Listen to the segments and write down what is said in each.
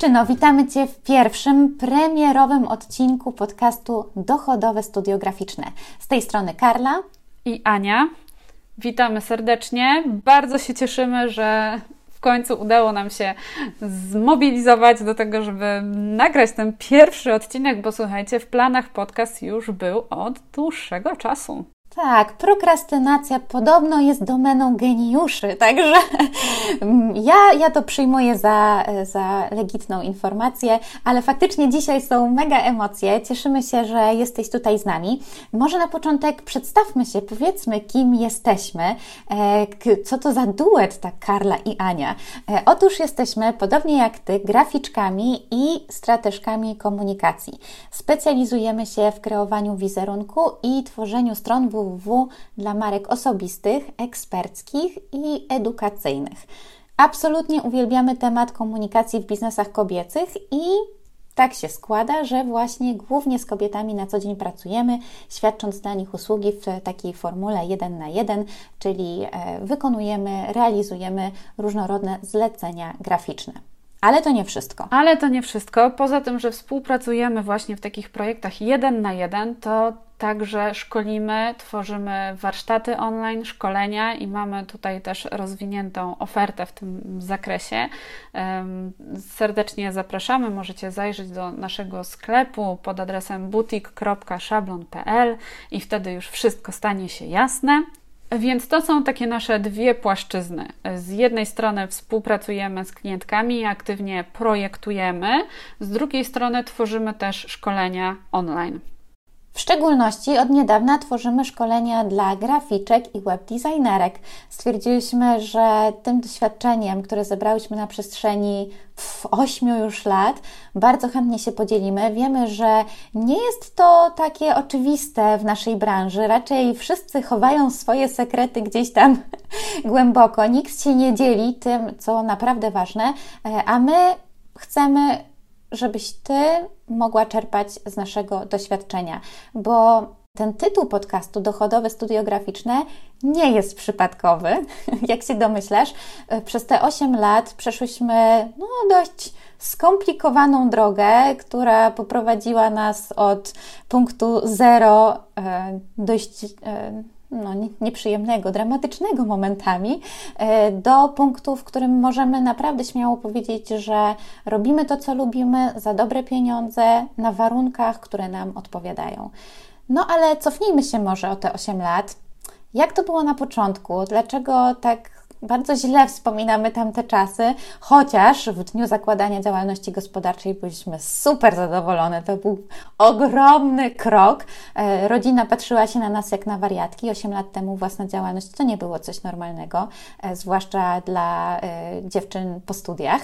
dziewczyno, witamy Cię w pierwszym premierowym odcinku podcastu Dochodowe Studiograficzne. Z tej strony Karla i Ania. Witamy serdecznie. Bardzo się cieszymy, że w końcu udało nam się zmobilizować do tego, żeby nagrać ten pierwszy odcinek, bo słuchajcie, w planach podcast już był od dłuższego czasu. Tak, prokrastynacja podobno jest domeną geniuszy, także ja, ja to przyjmuję za, za legitną informację, ale faktycznie dzisiaj są mega emocje. Cieszymy się, że jesteś tutaj z nami. Może na początek przedstawmy się, powiedzmy, kim jesteśmy, e, co to za duet, ta Karla i Ania. E, otóż jesteśmy, podobnie jak Ty, graficzkami i strateżkami komunikacji. Specjalizujemy się w kreowaniu wizerunku i tworzeniu stron www www dla marek osobistych, eksperckich i edukacyjnych. Absolutnie uwielbiamy temat komunikacji w biznesach kobiecych i tak się składa, że właśnie głównie z kobietami na co dzień pracujemy, świadcząc dla nich usługi w takiej formule 1 na 1, czyli e, wykonujemy, realizujemy różnorodne zlecenia graficzne. Ale to nie wszystko. Ale to nie wszystko. Poza tym, że współpracujemy właśnie w takich projektach jeden na jeden, to Także szkolimy, tworzymy warsztaty online, szkolenia i mamy tutaj też rozwiniętą ofertę w tym zakresie. Serdecznie zapraszamy. Możecie zajrzeć do naszego sklepu pod adresem butik.szablon.pl i wtedy już wszystko stanie się jasne. Więc to są takie nasze dwie płaszczyzny. Z jednej strony współpracujemy z klientkami, aktywnie projektujemy, z drugiej strony tworzymy też szkolenia online. W szczególności od niedawna tworzymy szkolenia dla graficzek i webdesignerek. Stwierdziliśmy, że tym doświadczeniem, które zebrałyśmy na przestrzeni ośmiu już lat, bardzo chętnie się podzielimy. Wiemy, że nie jest to takie oczywiste w naszej branży. Raczej wszyscy chowają swoje sekrety gdzieś tam głęboko. Nikt się nie dzieli tym, co naprawdę ważne, e, a my chcemy żebyś Ty mogła czerpać z naszego doświadczenia, bo ten tytuł podcastu Dochodowe Studiograficzne nie jest przypadkowy, jak się domyślasz. Przez te 8 lat przeszłyśmy no, dość skomplikowaną drogę, która poprowadziła nas od punktu zero e, dość e, no, nieprzyjemnego, dramatycznego momentami, e, do punktu, w którym możemy naprawdę śmiało powiedzieć, że robimy to, co lubimy, za dobre pieniądze, na warunkach, które nam odpowiadają. No ale cofnijmy się może o te 8 lat. Jak to było na początku? Dlaczego tak bardzo źle wspominamy tamte czasy, chociaż w dniu zakładania działalności gospodarczej byliśmy super zadowolone. To był ogromny krok. E, rodzina patrzyła się na nas jak na wariatki. Osiem lat temu własna działalność to nie było coś normalnego, e, zwłaszcza dla e, dziewczyn po studiach,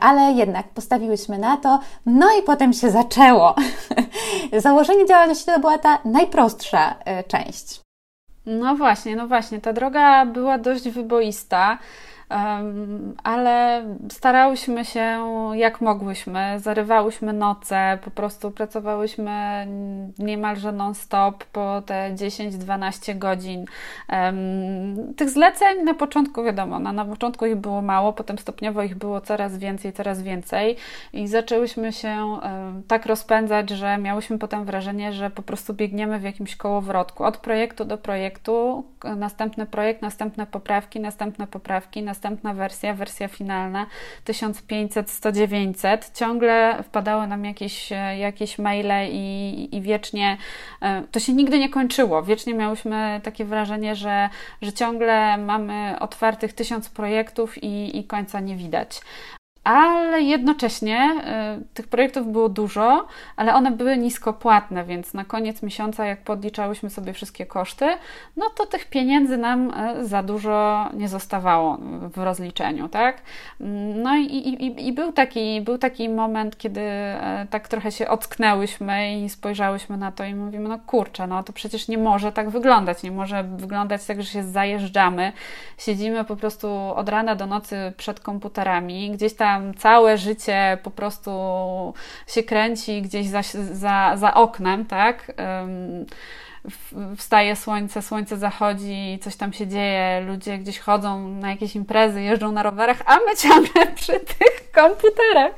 ale jednak postawiłyśmy na to. No i potem się zaczęło. Założenie działalności to była ta najprostsza część. No właśnie, no właśnie. Ta droga była dość wyboista ale starałyśmy się jak mogłyśmy, zarywałyśmy noce, po prostu pracowałyśmy niemalże non-stop po te 10-12 godzin. Tych zleceń na początku, wiadomo, na, na początku ich było mało, potem stopniowo ich było coraz więcej, coraz więcej i zaczęłyśmy się tak rozpędzać, że miałyśmy potem wrażenie, że po prostu biegniemy w jakimś kołowrotku, od projektu do projektu, następny projekt, następne poprawki, następne poprawki, następne następna wersja, wersja finalna 1500, 100, 900. Ciągle wpadały nam jakieś, jakieś maile i, i wiecznie e, to się nigdy nie kończyło. Wiecznie miałyśmy takie wrażenie, że, że ciągle mamy otwartych tysiąc projektów i, i końca nie widać ale jednocześnie y, tych projektów było dużo, ale one były niskopłatne, więc na koniec miesiąca, jak podliczałyśmy sobie wszystkie koszty, no to tych pieniędzy nam y, za dużo nie zostawało w rozliczeniu, tak? No i, i, i był, taki, był taki moment, kiedy y, tak trochę się ocknęłyśmy i spojrzałyśmy na to i mówimy, no kurczę, no to przecież nie może tak wyglądać, nie może wyglądać tak, że się zajeżdżamy, siedzimy po prostu od rana do nocy przed komputerami, gdzieś tam tam całe życie po prostu się kręci gdzieś za, za, za oknem, tak? Wstaje słońce, słońce zachodzi, coś tam się dzieje, ludzie gdzieś chodzą na jakieś imprezy, jeżdżą na rowerach, a my ciągle przy tych komputerach.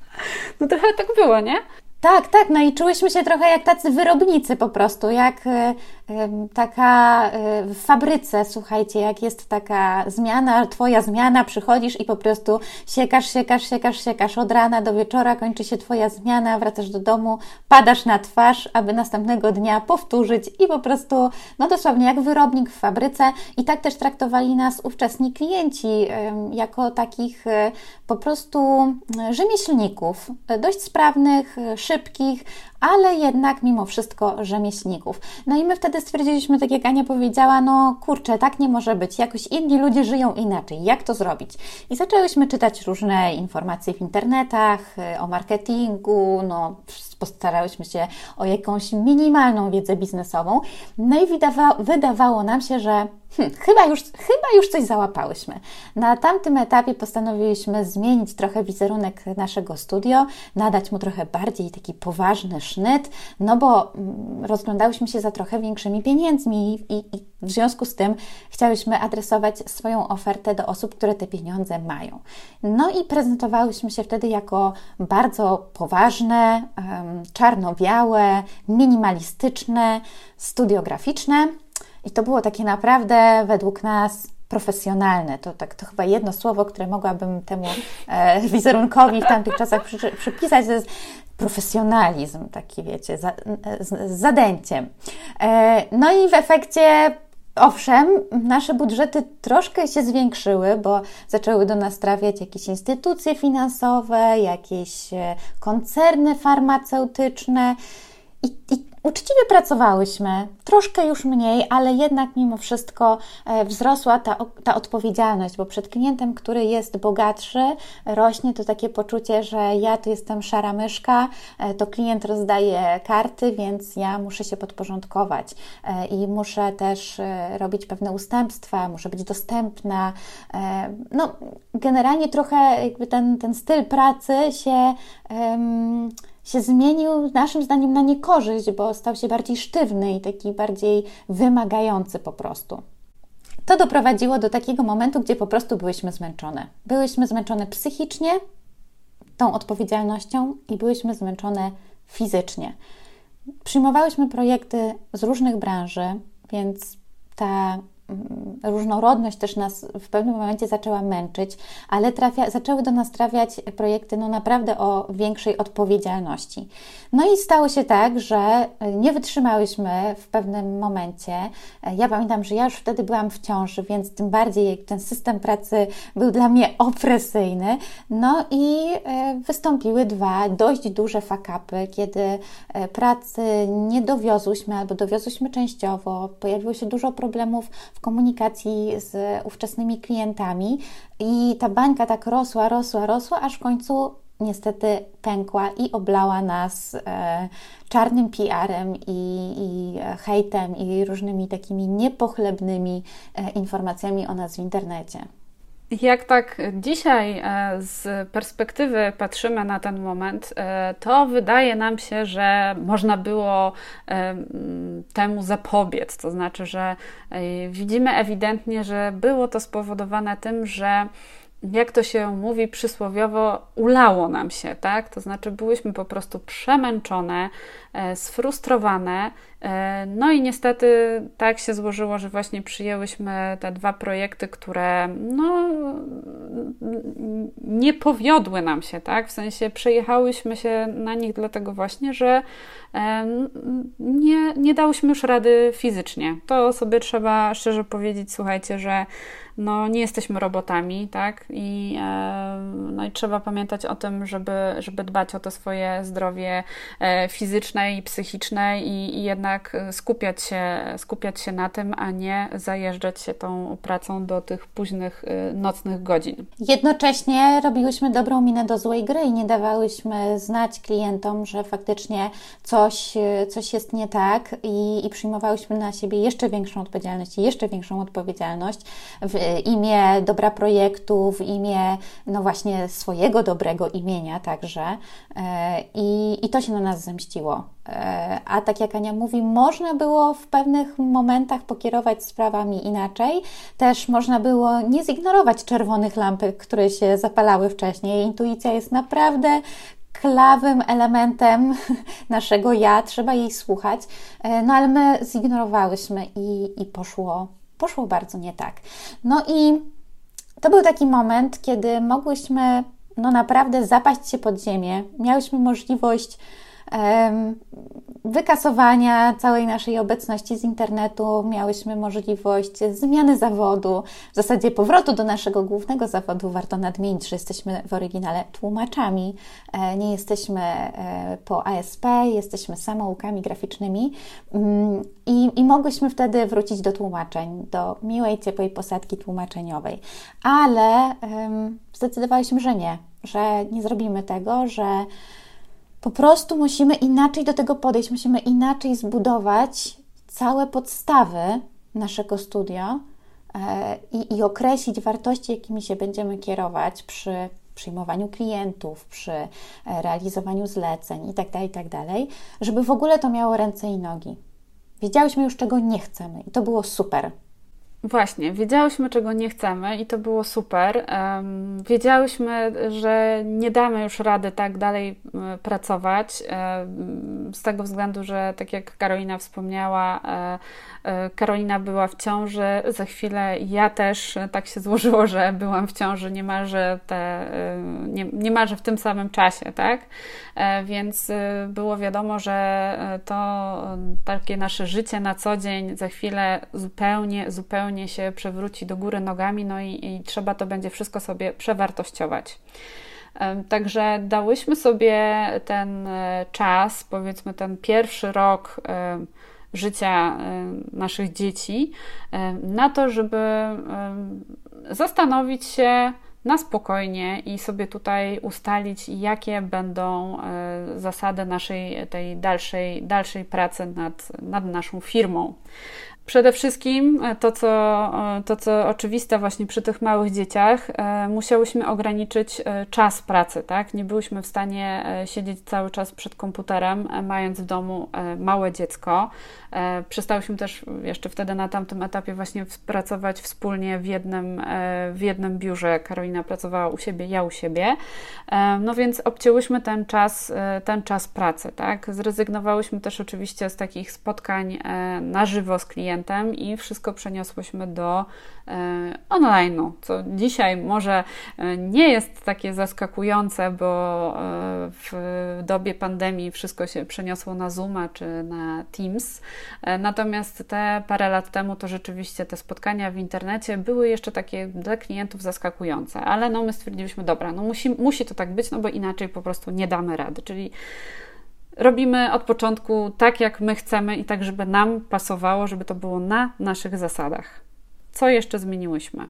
no trochę tak było, nie? Tak, tak, no i czułyśmy się trochę jak tacy wyrobnicy po prostu, jak taka e, w fabryce, słuchajcie, jak jest taka zmiana, Twoja zmiana, przychodzisz i po prostu siekasz, siekasz, siekasz, siekasz. Od rana do wieczora, kończy się Twoja zmiana, wracasz do domu, padasz na twarz, aby następnego dnia powtórzyć i po prostu, no dosłownie jak wyrobnik w fabryce. I tak też traktowali nas ówczesni klienci, jako takich e, po prostu rzemieślników, dość sprawnych, szybkich, ale jednak mimo wszystko rzemieślników. No i my wtedy stwierdziliśmy, tak jak Ania powiedziała, no kurczę, tak nie może być, jakoś inni ludzie żyją inaczej, jak to zrobić? I zaczęłyśmy czytać różne informacje w internetach y, o marketingu, no postarałyśmy się o jakąś minimalną wiedzę biznesową, no i wydawa wydawało nam się, że hmm, chyba, już, chyba już coś załapałyśmy. Na tamtym etapie postanowiłyśmy zmienić trochę wizerunek naszego studio, nadać mu trochę bardziej taki poważny sznyt, no bo mm, rozglądałyśmy się za trochę większymi pieniędzmi i, i w związku z tym chciałyśmy adresować swoją ofertę do osób, które te pieniądze mają. No i prezentowałyśmy się wtedy jako bardzo poważne, czarno-białe, minimalistyczne, studiograficzne. I to było takie naprawdę według nas profesjonalne. To, tak, to chyba jedno słowo, które mogłabym temu e, wizerunkowi w tamtych czasach przy, przypisać, to jest profesjonalizm, taki wiecie, za, z, z zadęciem. E, no i w efekcie Owszem, nasze budżety troszkę się zwiększyły, bo zaczęły do nas trafiać jakieś instytucje finansowe, jakieś e, koncerny farmaceutyczne i, i Uczciwie pracowałyśmy, troszkę już mniej, ale jednak mimo wszystko e, wzrosła ta, ta odpowiedzialność, bo przed klientem, który jest bogatszy, rośnie to takie poczucie, że ja tu jestem szara myszka, e, to klient rozdaje karty, więc ja muszę się podporządkować e, i muszę też robić pewne ustępstwa, muszę być dostępna. No, generalnie trochę jakby ten, ten styl pracy się. Um, się zmienił naszym zdaniem na niekorzyść, bo stał się bardziej sztywny i taki bardziej wymagający po prostu. To doprowadziło do takiego momentu, gdzie po prostu byłyśmy zmęczone. Byłyśmy zmęczone psychicznie tą odpowiedzialnością i byłyśmy zmęczone fizycznie. Przyjmowałyśmy projekty z różnych branży, więc ta różnorodność też nas w pewnym momencie zaczęła męczyć, ale trafia, zaczęły do nas trafiać projekty no naprawdę o większej odpowiedzialności. No i stało się tak, że nie wytrzymałyśmy w pewnym momencie. Ja pamiętam, że ja już wtedy byłam w ciąży, więc tym bardziej ten system pracy był dla mnie opresyjny. No i e, wystąpiły dwa dość duże fakapy, kiedy e, pracy nie dowiozłyśmy albo dowiozłyśmy częściowo, pojawiło się dużo problemów w komunikacji z ówczesnymi klientami i ta bańka tak rosła, rosła, rosła, aż w końcu niestety pękła i oblała nas e, czarnym PR-em i, i hejtem i różnymi takimi niepochlebnymi e, informacjami o nas w internecie. Jak tak dzisiaj e, z perspektywy patrzymy na ten moment, e, to wydaje nam się, że można było e, temu zapobiec. To znaczy, że widzimy ewidentnie, że było to spowodowane tym, że jak to się mówi przysłowiowo, ulało nam się, tak? To znaczy, byłyśmy po prostu przemęczone, sfrustrowane. E, no i niestety tak się złożyło, że właśnie przyjęłyśmy te dwa projekty, które no, nie powiodły nam się, tak? W sensie przejechałyśmy się na nich dlatego właśnie, że e, nie, nie dałyśmy już rady fizycznie. To sobie trzeba szczerze powiedzieć, słuchajcie, że no, nie jesteśmy robotami, tak? I, e, no i trzeba pamiętać o tym, żeby, żeby dbać o to swoje zdrowie fizyczne i psychiczne i, i jednak skupiać się, skupiać się na tym, a nie zajeżdżać się tą pracą do tych późnych e, nocnych godzin. Jednocześnie robiłyśmy dobrą minę do złej gry i nie dawałyśmy znać klientom, że faktycznie coś, coś jest nie tak i, i przyjmowałyśmy na siebie jeszcze większą odpowiedzialność i jeszcze większą odpowiedzialność w imię dobra projektu, w imię no właśnie swojego dobrego imienia także e, i, i to się na nas zemściło. E, a tak jak Ania mówi, można było w pewnych momentach pokierować sprawami inaczej. Też można było nie zignorować czerwonych lampek, które się zapalały wcześniej. Intuicja jest naprawdę klawym elementem naszego ja, trzeba jej słuchać. E, no ale my zignorowałyśmy i, i poszło, poszło bardzo nie tak. No i to był taki moment, kiedy mogłyśmy no naprawdę zapaść się pod ziemię. Miałyśmy możliwość wykasowania całej naszej obecności z internetu, miałyśmy możliwość zmiany zawodu, w zasadzie powrotu do naszego głównego zawodu. Warto nadmienić, że jesteśmy w oryginale tłumaczami, e, nie jesteśmy e, po ASP, jesteśmy samoukami graficznymi mm, i, i mogłyśmy wtedy wrócić do tłumaczeń, do miłej, ciepłej posadki tłumaczeniowej. Ale zdecydowałyśmy, że nie, że nie zrobimy tego, że po prostu musimy inaczej do tego podejść, musimy inaczej zbudować całe podstawy naszego studia e, i, i określić wartości, jakimi się będziemy kierować przy przyjmowaniu klientów, przy e, realizowaniu zleceń itd., tak itd., tak żeby w ogóle to miało ręce i nogi. Wiedziałyśmy już, czego nie chcemy i to było super. Właśnie, wiedziałyśmy, czego nie chcemy i to było super. Wiedziałyśmy, że nie damy już rady tak dalej pracować, z tego względu, że tak jak Karolina wspomniała, e, e, Karolina była w ciąży, za chwilę ja też tak się złożyło, że byłam w ciąży niemalże, te, e, nie, niemalże w tym samym czasie, tak? Więc było wiadomo, że to takie nasze życie na co dzień za chwilę zupełnie, zupełnie zupełnie się przewróci do góry nogami, no i, i trzeba to będzie wszystko sobie przewartościować. Także dałyśmy sobie ten e, czas, powiedzmy ten pierwszy rok życia naszych dzieci, na to, żeby zastanowić się na spokojnie i sobie tutaj ustalić, jakie będą e, zasady naszej tej dalszej, dalszej pracy nad, nad naszą firmą. Przede wszystkim e, to co, e, to, co oczywiste właśnie przy tych małych dzieciach, e, musiałyśmy ograniczyć czas pracy, tak? Nie byłyśmy w stanie siedzieć cały czas przed komputerem, mając w domu małe dziecko. Przestałyśmy też jeszcze wtedy na tamtym etapie właśnie pracować wspólnie w jednym, w jednym biurze. Karolina pracowała u siebie, ja u siebie. No więc obcięłyśmy ten czas, ten czas pracy, tak? Zrezygnowałyśmy też oczywiście z takich spotkań na żywo z klientem, klientem i wszystko przeniosłyśmy do e, online'u, co dzisiaj może e, nie jest takie zaskakujące, bo e, w dobie pandemii wszystko się przeniosło na Zooma czy na Teams. Natomiast te parę lat temu to rzeczywiście te spotkania w internecie były jeszcze takie dla klientów zaskakujące, ale no my stwierdziliśmy, dobra, no musi, musi to tak być, no bo inaczej po prostu nie damy rady, czyli robimy od początku tak, jak my chcemy i tak, żeby nam pasowało, żeby to było na naszych zasadach. Co jeszcze zmieniłyśmy?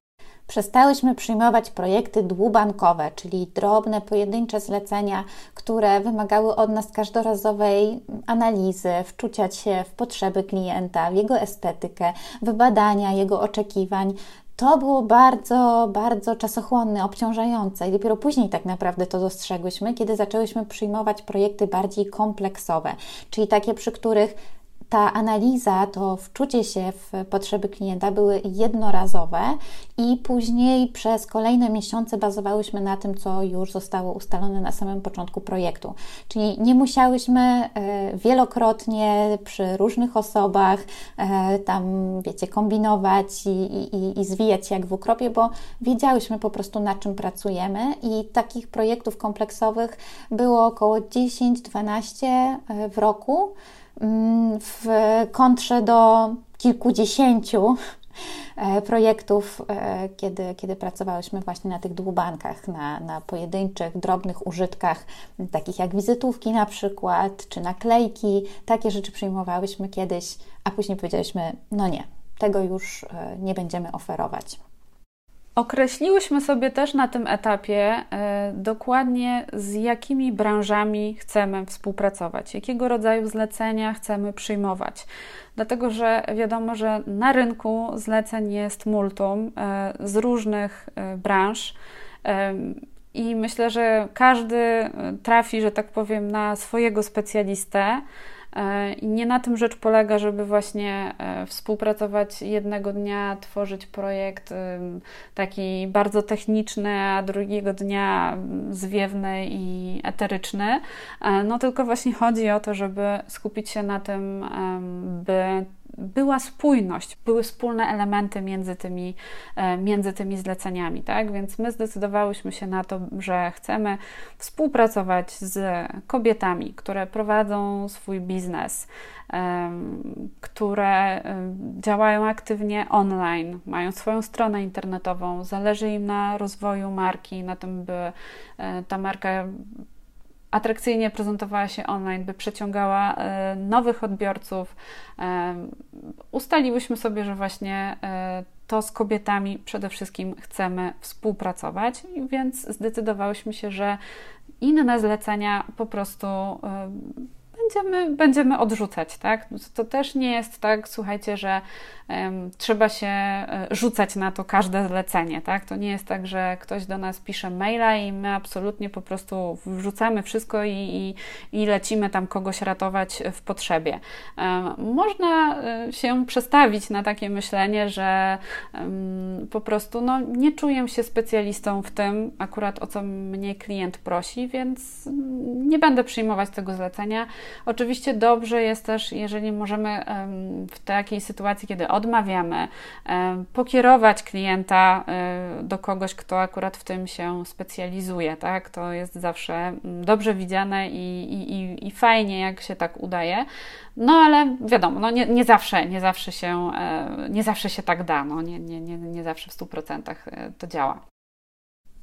Przestałyśmy przyjmować projekty dłubankowe, czyli drobne, pojedyncze zlecenia, które wymagały od nas każdorazowej analizy, wczucia się w potrzeby klienta, w jego estetykę, wybadania jego oczekiwań to było bardzo, bardzo czasochłonne, obciążające i dopiero później tak naprawdę to dostrzegłyśmy, kiedy zaczęłyśmy przyjmować projekty bardziej kompleksowe, czyli takie, przy których ta analiza, to wczucie się w potrzeby klienta były jednorazowe i później przez kolejne miesiące bazowałyśmy na tym, co już zostało ustalone na samym początku projektu. Czyli nie musiałyśmy e, wielokrotnie przy różnych osobach e, tam, wiecie, kombinować i, i, i zwijać jak w ukropie, bo wiedziałyśmy po prostu na czym pracujemy i takich projektów kompleksowych było około 10-12 e, w roku. Mm, w kontrze do kilkudziesięciu e, projektów, e, kiedy, kiedy pracowałyśmy właśnie na tych dłubankach, na, na pojedynczych, drobnych użytkach, takich jak wizytówki na przykład, czy naklejki. Takie rzeczy przyjmowałyśmy kiedyś, a później powiedzieliśmy, no nie, tego już e, nie będziemy oferować. Określiłyśmy sobie też na tym etapie e, dokładnie z jakimi branżami chcemy współpracować, jakiego rodzaju zlecenia chcemy przyjmować. Dlatego, że wiadomo, że na rynku zleceń jest multum e, z różnych e, branż. I myślę, że każdy trafi, że tak powiem, na swojego specjalistę, I nie na tym rzecz polega, żeby właśnie współpracować jednego dnia, tworzyć projekt taki bardzo techniczny, a drugiego dnia zwiewny i eteryczny. No tylko właśnie chodzi o to, żeby skupić się na tym, by była spójność, były wspólne elementy między tymi, e, między tymi zleceniami, tak? Więc my zdecydowałyśmy się na to, że chcemy współpracować z kobietami, które prowadzą swój biznes, które działają aktywnie online, mają swoją stronę internetową, zależy im na rozwoju marki, na tym, by e, ta marka atrakcyjnie prezentowała się online, by przyciągała e, nowych odbiorców. E, ustaliłyśmy sobie, że właśnie e, to z kobietami przede wszystkim chcemy współpracować, więc zdecydowałyśmy się, że inne zlecenia po prostu będziemy, będziemy odrzucać, tak? To też nie jest tak, słuchajcie, że um, trzeba się e, rzucać na to każde zlecenie, tak? To nie jest tak, że ktoś do nas pisze maila i my absolutnie po prostu wrzucamy wszystko i, i, i lecimy tam kogoś ratować w potrzebie. Um, można e, się przestawić na takie myślenie, że um, po prostu no, nie czuję się specjalistą w tym, akurat o co mnie klient prosi, więc nie będę przyjmować tego zlecenia Oczywiście dobrze jest też, jeżeli możemy w takiej sytuacji, kiedy odmawiamy, pokierować klienta e, do kogoś, kto akurat w tym się specjalizuje, tak? To jest zawsze mm, dobrze widziane i, i, i fajnie, jak się tak udaje. No ale wiadomo, no nie, nie, zawsze, nie zawsze się, e, nie zawsze się tak da, no nie, nie, nie, nie zawsze w 100% e, to działa.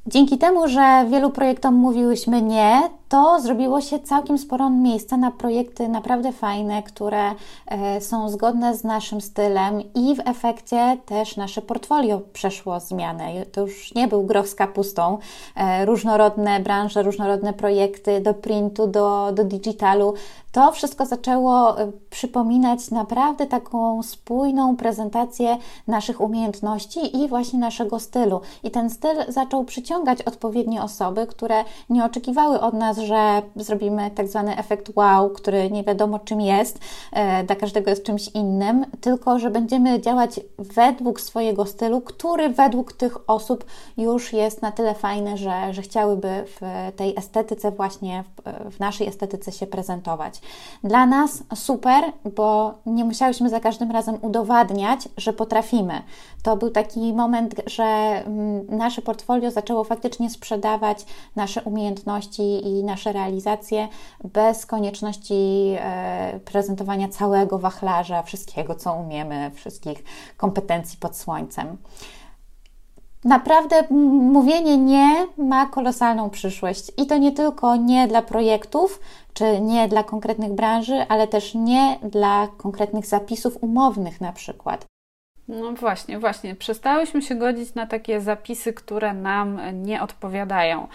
Dzięki temu, że wielu projektom mówiłyśmy nie, to zrobiło się całkiem sporo miejsca na projekty naprawdę fajne, które e, są zgodne z naszym stylem i w efekcie też nasze portfolio przeszło zmianę. To już nie był groch z kapustą. E, różnorodne branże, różnorodne projekty do printu, do, do digitalu. To wszystko zaczęło e, przypominać naprawdę taką spójną prezentację naszych umiejętności i właśnie naszego stylu. I ten styl zaczął przyciągać odpowiednie osoby, które nie oczekiwały od nas, że zrobimy tak zwany efekt wow, który nie wiadomo czym jest, e, dla każdego jest czymś innym, tylko że będziemy działać według swojego stylu, który według tych osób już jest na tyle fajny, że, że chciałyby w tej estetyce, właśnie w, w naszej estetyce się prezentować. Dla nas super, bo nie musiałyśmy za każdym razem udowadniać, że potrafimy. To był taki moment, że mm, nasze portfolio zaczęło faktycznie sprzedawać nasze umiejętności i nasze realizacje bez konieczności e, prezentowania całego wachlarza, wszystkiego, co umiemy, wszystkich kompetencji pod słońcem. Naprawdę mówienie nie ma kolosalną przyszłość i to nie tylko nie dla projektów, czy nie dla konkretnych branży, ale też nie dla konkretnych zapisów umownych na przykład. No właśnie, właśnie. Przestałyśmy się godzić na takie zapisy, które nam nie odpowiadają.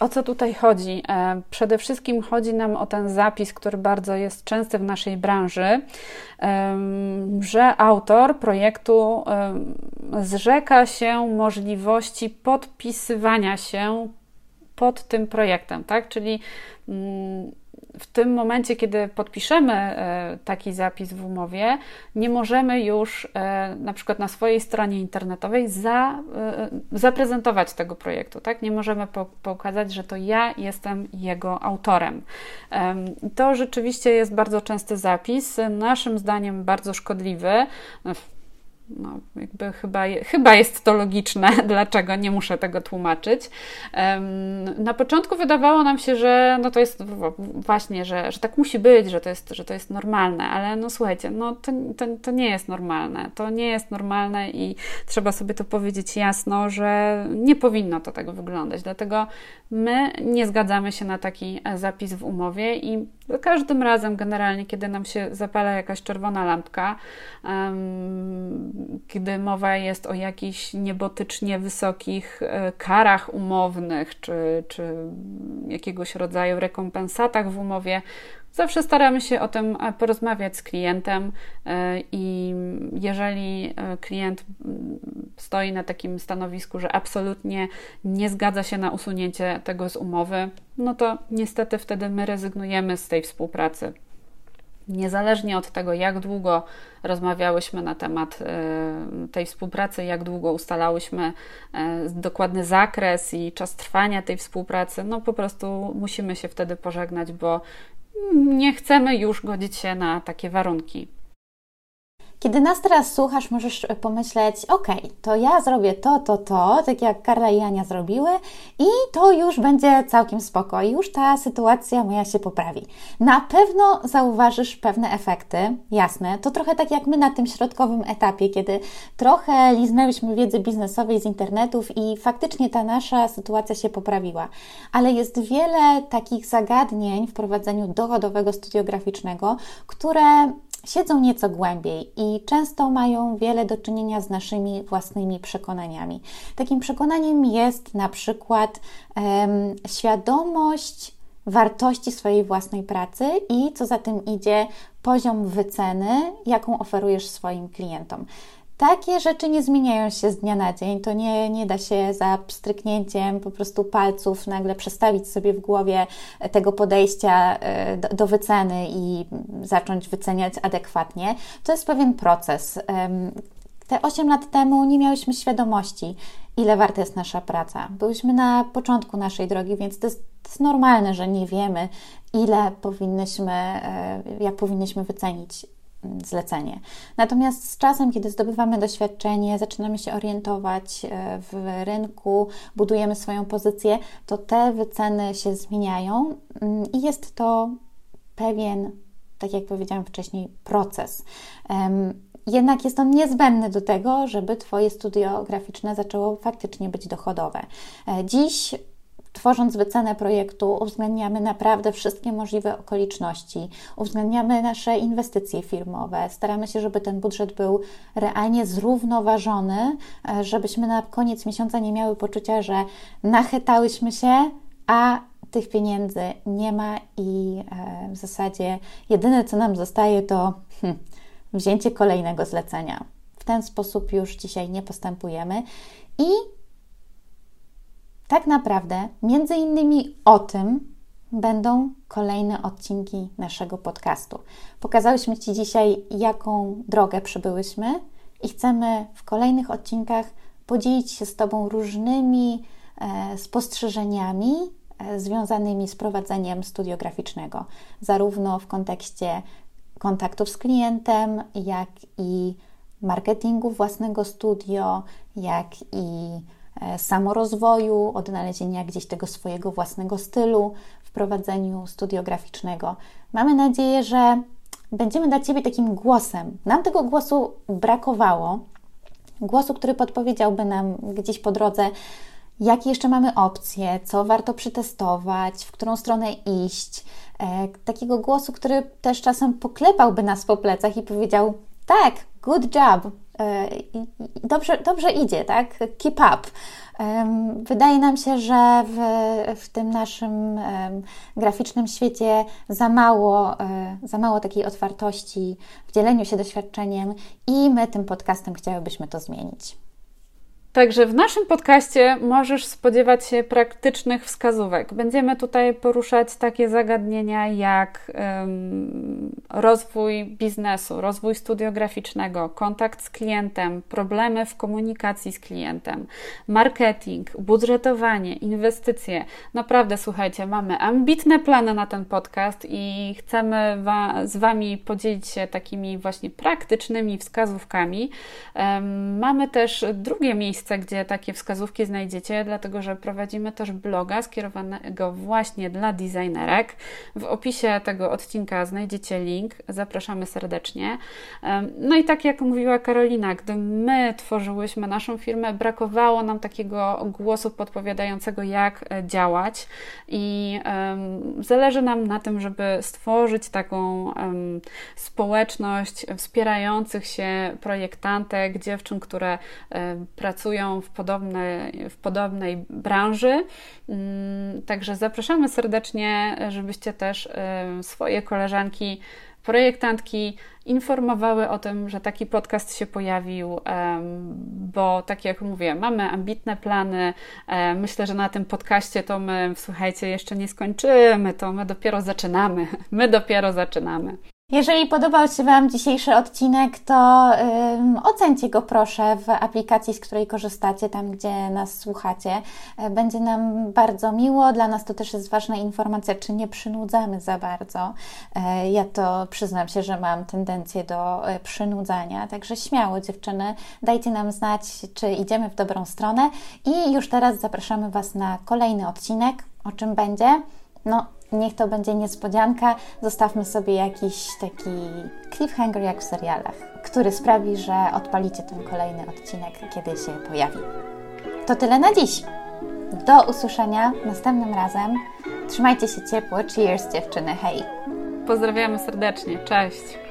O co tutaj chodzi? Um, przede wszystkim chodzi nam o ten zapis, który bardzo jest częsty w naszej branży, że autor projektu zrzeka się możliwości podpisywania się pod tym projektem, tak? Czyli mm, w tym momencie, kiedy podpiszemy e, taki zapis w umowie, nie możemy już e, na przykład na swojej stronie internetowej za, e, zaprezentować tego projektu. Tak? Nie możemy pokazać, że to ja jestem jego autorem. To rzeczywiście jest bardzo częsty zapis, naszym zdaniem bardzo szkodliwy no, jakby chyba, chyba jest to logiczne, dlaczego nie muszę tego tłumaczyć. Na początku wydawało nam się, że no to jest właśnie, że, że tak musi być, że to jest, że to jest normalne, ale no słuchajcie, no to, to, to nie jest normalne. To nie jest normalne i trzeba sobie to powiedzieć jasno, że nie powinno to tak wyglądać. Dlatego my nie zgadzamy się na taki zapis w umowie i za każdym razem, generalnie, kiedy nam się zapala jakaś czerwona lampka, um, kiedy mowa jest o jakichś niebotycznie wysokich e, karach umownych, czy, czy jakiegoś rodzaju rekompensatach w umowie, Zawsze staramy się o tym e, porozmawiać z klientem e, i jeżeli klient stoi na takim stanowisku, że absolutnie nie zgadza się na usunięcie tego z umowy, no to niestety wtedy my rezygnujemy z tej współpracy. Niezależnie od tego, jak długo rozmawiałyśmy na temat e, tej współpracy, jak długo ustalałyśmy e, dokładny zakres i czas trwania tej współpracy, no po prostu musimy się wtedy pożegnać, bo nie chcemy już godzić się na takie warunki. Kiedy nas teraz słuchasz, możesz pomyśleć, ok, to ja zrobię to, to, to, tak jak Karla i Ania zrobiły i to już będzie całkiem spoko, już ta sytuacja moja się poprawi. Na pewno zauważysz pewne efekty, jasne, to trochę tak jak my na tym środkowym etapie, kiedy trochę liznęliśmy wiedzy biznesowej z internetów i faktycznie ta nasza sytuacja się poprawiła. Ale jest wiele takich zagadnień w prowadzeniu dochodowego studiograficznego, które siedzą nieco głębiej i często mają wiele do czynienia z naszymi własnymi przekonaniami. Takim przekonaniem jest na przykład um, świadomość wartości swojej własnej pracy i co za tym idzie, poziom wyceny, jaką oferujesz swoim klientom. Takie rzeczy nie zmieniają się z dnia na dzień. To nie, nie da się za pstryknięciem po prostu palców nagle przestawić sobie w głowie tego podejścia e, do, do wyceny i zacząć wyceniać adekwatnie. To jest pewien proces. Te 8 lat temu nie miałyśmy świadomości, ile warta jest nasza praca. Byłyśmy na początku naszej drogi, więc to jest, to jest normalne, że nie wiemy, ile powinnyśmy, e, jak powinnyśmy wycenić zlecenie. Natomiast z czasem, kiedy zdobywamy doświadczenie, zaczynamy się orientować e, w rynku, budujemy swoją pozycję, to te wyceny się zmieniają mm, i jest to pewien, tak jak powiedziałam wcześniej, proces. Jednak jest on niezbędny do tego, żeby Twoje studio graficzne zaczęło faktycznie być dochodowe. E, dziś Tworząc wycenę projektu, uwzględniamy naprawdę wszystkie możliwe okoliczności, uwzględniamy nasze inwestycje firmowe, staramy się, żeby ten budżet był realnie zrównoważony, e, żebyśmy na koniec miesiąca nie miały poczucia, że nachytałyśmy się, a tych pieniędzy nie ma i e, w zasadzie jedyne, co nam zostaje, to hmm, wzięcie kolejnego zlecenia. W ten sposób już dzisiaj nie postępujemy i tak naprawdę, między innymi o tym będą kolejne odcinki naszego podcastu. Pokazałyśmy Ci dzisiaj, jaką drogę przybyłyśmy i chcemy w kolejnych odcinkach podzielić się z Tobą różnymi e, spostrzeżeniami e, związanymi z prowadzeniem studiograficznego, zarówno w kontekście kontaktów z klientem, jak i marketingu własnego studio, jak i samorozwoju, odnalezienia gdzieś tego swojego własnego stylu w prowadzeniu studiograficznego. Mamy nadzieję, że będziemy dla Ciebie takim głosem. Nam tego głosu brakowało, głosu, który podpowiedziałby nam gdzieś po drodze, jakie jeszcze mamy opcje, co warto przetestować, w którą stronę iść. E, takiego głosu, który też czasem poklepałby nas po plecach i powiedział: Tak, good job, E, dobrze, dobrze idzie, tak? Keep up. Wydaje nam się, że w, w tym naszym graficznym świecie za mało, e, za mało takiej otwartości w dzieleniu się doświadczeniem i my tym podcastem chciałybyśmy to zmienić. Także w naszym podcaście możesz spodziewać się praktycznych wskazówek. Będziemy tutaj poruszać takie zagadnienia jak um, rozwój biznesu, rozwój studiograficznego, kontakt z klientem, problemy w komunikacji z klientem, marketing, budżetowanie, inwestycje. Naprawdę, słuchajcie, mamy ambitne plany na ten podcast i chcemy wa z Wami podzielić się takimi właśnie praktycznymi wskazówkami. Um, mamy też drugie miejsce, miejsce, gdzie takie wskazówki znajdziecie, dlatego że prowadzimy też bloga skierowanego właśnie dla designerek. W opisie tego odcinka znajdziecie link, zapraszamy serdecznie. No i tak jak mówiła Karolina, gdy my tworzyłyśmy naszą firmę, brakowało nam takiego głosu podpowiadającego, jak e, działać i zależy nam na tym, żeby stworzyć taką społeczność wspierających się projektantek, dziewczyn, które um, pracują pracują w, podobne, w podobnej branży. Mm, także zapraszamy serdecznie, żebyście też swoje koleżanki, projektantki informowały o tym, że taki podcast się pojawił, bo tak jak mówię, mamy ambitne plany. Myślę, że na tym podcaście to my, słuchajcie, jeszcze nie skończymy, to my dopiero zaczynamy. My dopiero zaczynamy. Jeżeli podobał się Wam dzisiejszy odcinek, to ocencie go proszę w aplikacji, z której korzystacie, tam gdzie nas słuchacie. E, będzie nam bardzo miło. Dla nas to też jest ważna informacja, czy nie przynudzamy za bardzo. E, ja to przyznam się, że mam tendencję do e, przynudzania, także śmiało dziewczyny, dajcie nam znać, czy idziemy w dobrą stronę. I już teraz zapraszamy Was na kolejny odcinek. O czym będzie? No, niech to będzie niespodzianka. Zostawmy sobie jakiś taki cliffhanger jak w serialach, który sprawi, że odpalicie ten kolejny odcinek, kiedy się pojawi. To tyle na dziś. Do usłyszenia następnym razem. Trzymajcie się ciepło. Cheers, dziewczyny. Hej! Pozdrawiamy serdecznie. Cześć!